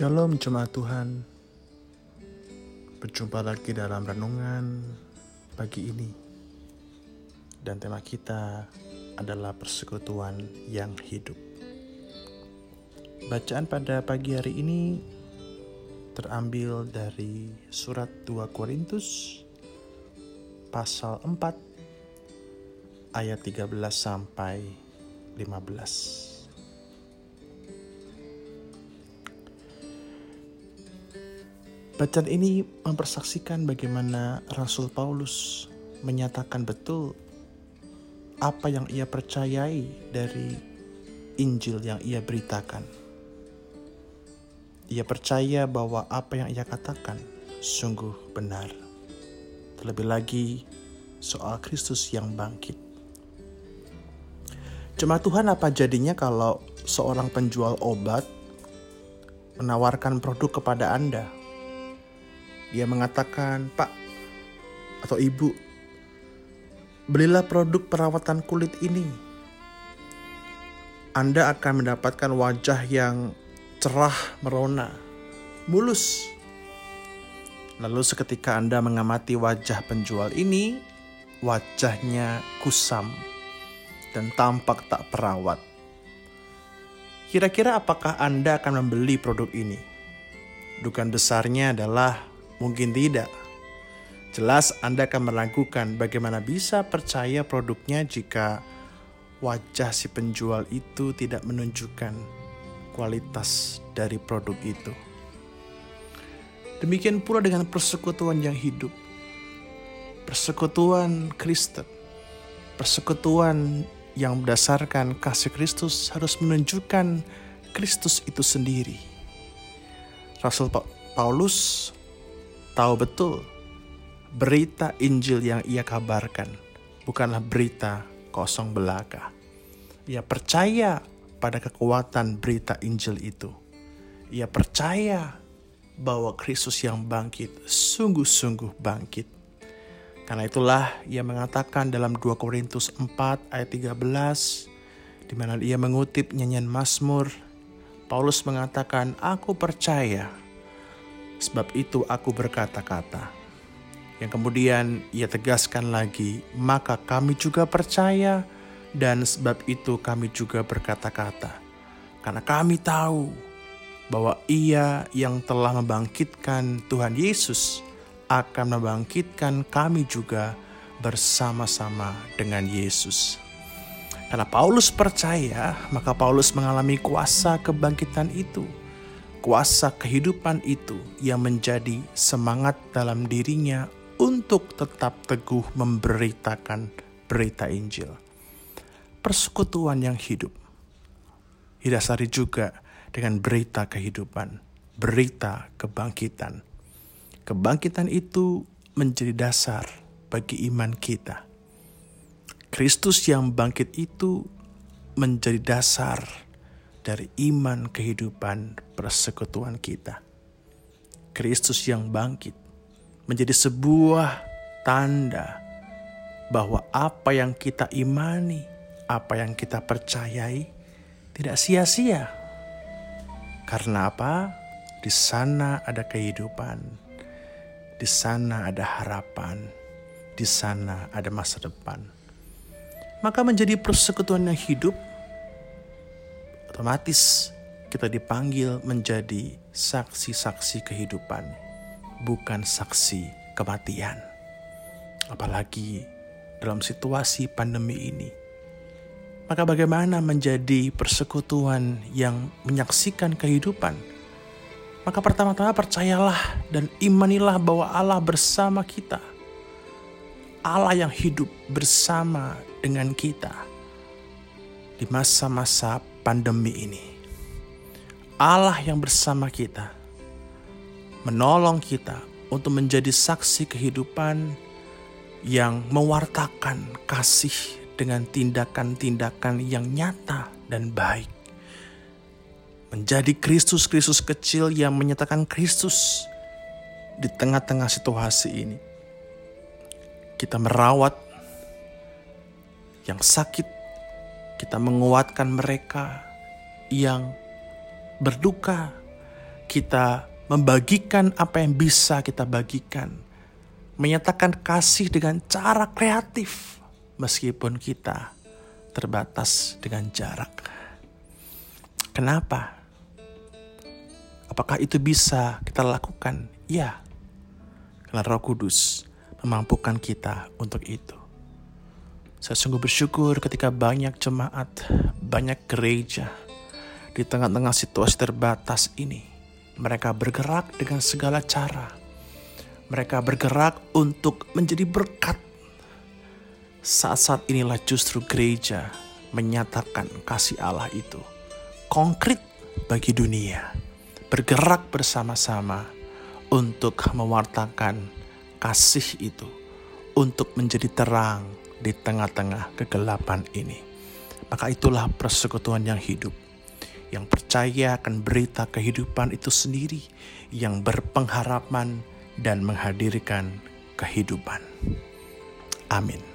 Shalom jemaat Tuhan. Berjumpa lagi dalam renungan pagi ini. Dan tema kita adalah persekutuan yang hidup. Bacaan pada pagi hari ini terambil dari surat 2 Korintus pasal 4 ayat 13 sampai 15 Bacaan ini mempersaksikan bagaimana Rasul Paulus menyatakan betul apa yang ia percayai dari Injil yang ia beritakan. Ia percaya bahwa apa yang ia katakan sungguh benar. Terlebih lagi soal Kristus yang bangkit. Cuma Tuhan apa jadinya kalau seorang penjual obat menawarkan produk kepada Anda dia mengatakan, "Pak atau Ibu, belilah produk perawatan kulit ini. Anda akan mendapatkan wajah yang cerah merona, mulus." Lalu seketika Anda mengamati wajah penjual ini, wajahnya kusam dan tampak tak perawat. Kira-kira apakah Anda akan membeli produk ini? Dugaan besarnya adalah Mungkin tidak. Jelas Anda akan meragukan bagaimana bisa percaya produknya jika wajah si penjual itu tidak menunjukkan kualitas dari produk itu. Demikian pula dengan persekutuan yang hidup. Persekutuan Kristen. Persekutuan yang berdasarkan kasih Kristus harus menunjukkan Kristus itu sendiri. Rasul Paulus tahu betul berita Injil yang ia kabarkan bukanlah berita kosong belaka. Ia percaya pada kekuatan berita Injil itu. Ia percaya bahwa Kristus yang bangkit sungguh-sungguh bangkit. Karena itulah ia mengatakan dalam 2 Korintus 4 ayat 13 di mana ia mengutip nyanyian Mazmur Paulus mengatakan, "Aku percaya sebab itu aku berkata-kata. Yang kemudian ia tegaskan lagi, maka kami juga percaya dan sebab itu kami juga berkata-kata. Karena kami tahu bahwa ia yang telah membangkitkan Tuhan Yesus akan membangkitkan kami juga bersama-sama dengan Yesus. Karena Paulus percaya, maka Paulus mengalami kuasa kebangkitan itu kuasa kehidupan itu yang menjadi semangat dalam dirinya untuk tetap teguh memberitakan berita Injil. Persekutuan yang hidup didasari juga dengan berita kehidupan, berita kebangkitan. Kebangkitan itu menjadi dasar bagi iman kita. Kristus yang bangkit itu menjadi dasar dari iman kehidupan persekutuan kita. Kristus yang bangkit menjadi sebuah tanda bahwa apa yang kita imani, apa yang kita percayai tidak sia-sia. Karena apa? Di sana ada kehidupan. Di sana ada harapan. Di sana ada masa depan. Maka menjadi persekutuan yang hidup otomatis kita dipanggil menjadi saksi-saksi kehidupan, bukan saksi kematian. Apalagi dalam situasi pandemi ini. Maka bagaimana menjadi persekutuan yang menyaksikan kehidupan? Maka pertama-tama percayalah dan imanilah bahwa Allah bersama kita. Allah yang hidup bersama dengan kita di masa-masa pandemi ini. Allah yang bersama kita, menolong kita untuk menjadi saksi kehidupan yang mewartakan kasih dengan tindakan-tindakan yang nyata dan baik. Menjadi Kristus-Kristus kecil yang menyatakan Kristus di tengah-tengah situasi ini. Kita merawat yang sakit kita menguatkan mereka yang berduka. kita membagikan apa yang bisa kita bagikan, menyatakan kasih dengan cara kreatif, meskipun kita terbatas dengan jarak. Kenapa? Apakah itu bisa kita lakukan? Ya, karena Roh Kudus memampukan kita untuk itu. Saya sungguh bersyukur ketika banyak jemaat, banyak gereja di tengah-tengah situasi terbatas ini. Mereka bergerak dengan segala cara. Mereka bergerak untuk menjadi berkat. Saat-saat inilah justru gereja menyatakan kasih Allah itu konkret bagi dunia. Bergerak bersama-sama untuk mewartakan kasih itu untuk menjadi terang di tengah-tengah kegelapan ini. Maka itulah persekutuan yang hidup, yang percaya akan berita kehidupan itu sendiri, yang berpengharapan dan menghadirkan kehidupan. Amin.